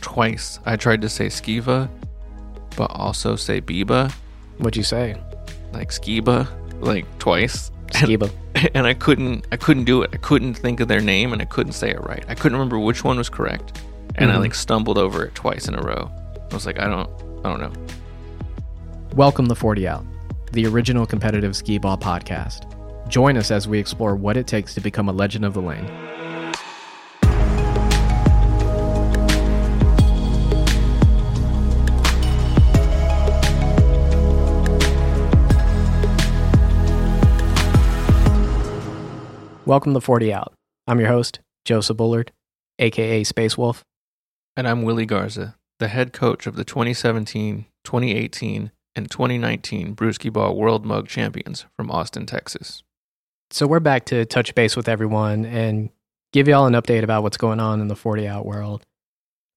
twice I tried to say Skiva, but also say Biba, What'd you say? like Skiba, like twice. Skiba. and I couldn't I couldn't do it. I couldn't think of their name and I couldn't say it right. I couldn't remember which one was correct. And I Mhm. like stumbled over it twice in a row. I was like, I don't I don't know. Welcome to 40 Out, the original competitive skee ball podcast. Join us as we explore what it takes to become a legend of the lane. Welcome to 40 Out. I'm your host, Joseph Bullard, aka Space Wolf. And I'm Willie Garza, the head coach of the 2017, 2018, and 2019 Brewskee-Ball World Mug Champions from Austin, Texas. So we're back to touch base with everyone and give y'all an update about what's going on in the 40 out world.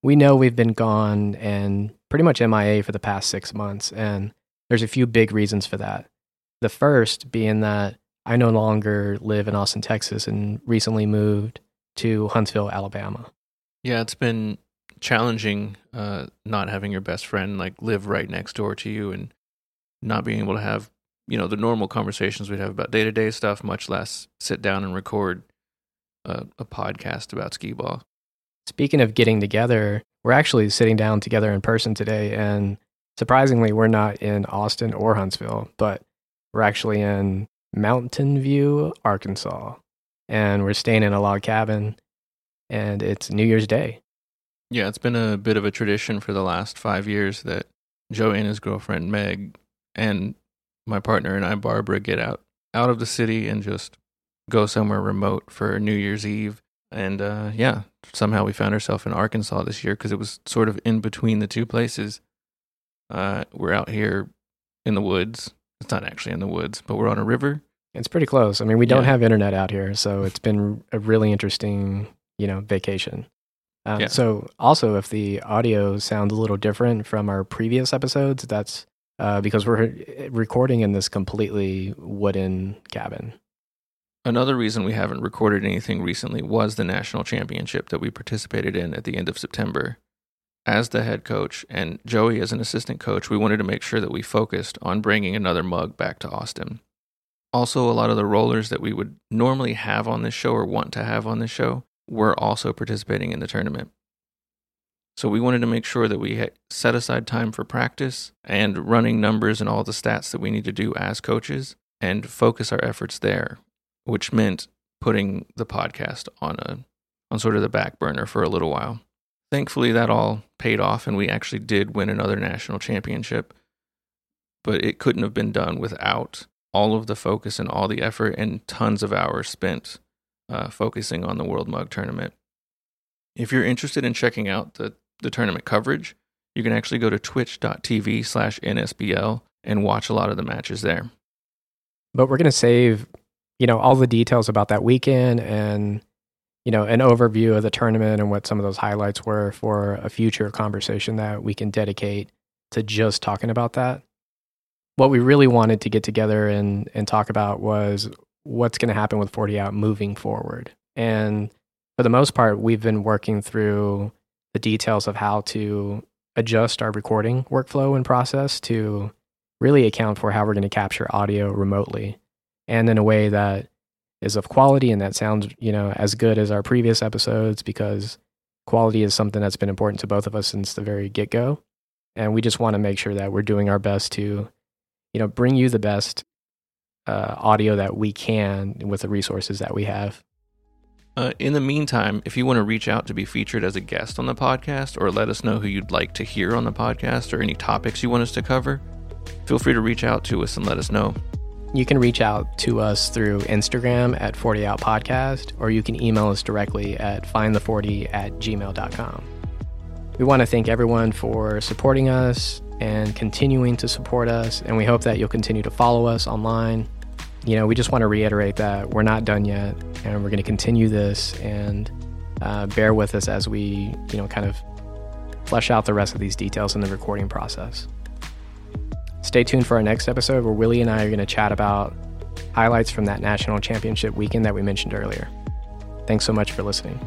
We know we've been gone and pretty much MIA for the past six months, and there's a few big reasons for that. The first being that I no longer live in Austin, Texas, and recently moved to Huntsville, Alabama. Yeah, it's been challenging uh, not having your best friend like live right next door to you and not being able to have you know the normal conversations we'd have about day to day stuff, much less sit down and record a, a podcast about skee ball. Speaking of getting together, we're actually sitting down together in person today, and surprisingly, we're not in Austin or Huntsville, but we're actually in Mountain View, Arkansas, and we're staying in a log cabin, and it's New Year's Day. Yeah, it's been a bit of a tradition for the last five years that Joe and his girlfriend Meg and my partner and I, Barbara, get out out of the city and just go somewhere remote for New Year's Eve. And uh, yeah, somehow we found ourselves in Arkansas this year because it was sort of in between the two places. Uh, we're out here in the woods. It's not actually in the woods, but we're on a river. It's pretty close. I mean, we don't Yeah. have internet out here, so it's been a really interesting, you know, vacation. Um, Yeah. So, also, if the audio sounds a little different from our previous episodes, that's uh, because we're recording in this completely wooden cabin. Another reason we haven't recorded anything recently was the national championship that we participated in at the end of September. As the head coach and Joey as an assistant coach, we wanted to make sure that we focused on bringing another mug back to Austin. Also, a lot of the rollers that we would normally have on this show or want to have on this show were also participating in the tournament. So we wanted to make sure that we set aside time for practice and running numbers and all the stats that we need to do as coaches and focus our efforts there which meant putting the podcast on a on sort of the back burner for a little while. Thankfully that all paid off and we actually did win another national championship. But it couldn't have been done without all of the focus and all the effort and tons of hours spent uh, focusing on the World Mug tournament. If you're interested in checking out the, the tournament coverage, you can actually go to twitch.tv slash NSBL and watch a lot of the matches there. But we're going to save, you know, all the details about that weekend and, you know, an overview of the tournament and what some of those highlights were for a future conversation that we can dedicate to just talking about that. What we really wanted to get together and, and talk about was what's going to happen with 40 out moving forward. And for the most part, we've been working through the details of how to adjust our recording workflow and process to really account for how we're going to capture audio remotely and in a way that is of quality and that sounds, you know, as good as our previous episodes because quality is something that's been important to both of us since the very get-go. And we just want to make sure that we're doing our best to, you know, bring you the best uh, audio that we can with the resources that we have. Uh, in the meantime, if you want to reach out to be featured as a guest on the podcast or let us know who you'd like to hear on the podcast or any topics you want us to cover, feel free to reach out to us and let us know. You can reach out to us through Instagram at 40 Out Podcast, or you can email us directly at findthe40 at gmail.com. We want to thank everyone for supporting us and continuing to support us, and we hope that you'll continue to follow us online. You know, we just want to reiterate that we're not done yet, and we're going to continue this and uh, bear with us as we, you know, kind of flesh out the rest of these details in the recording process. Stay tuned for our next episode where Willie and I are going to chat about highlights from that national championship weekend that we mentioned earlier. Thanks so much for listening.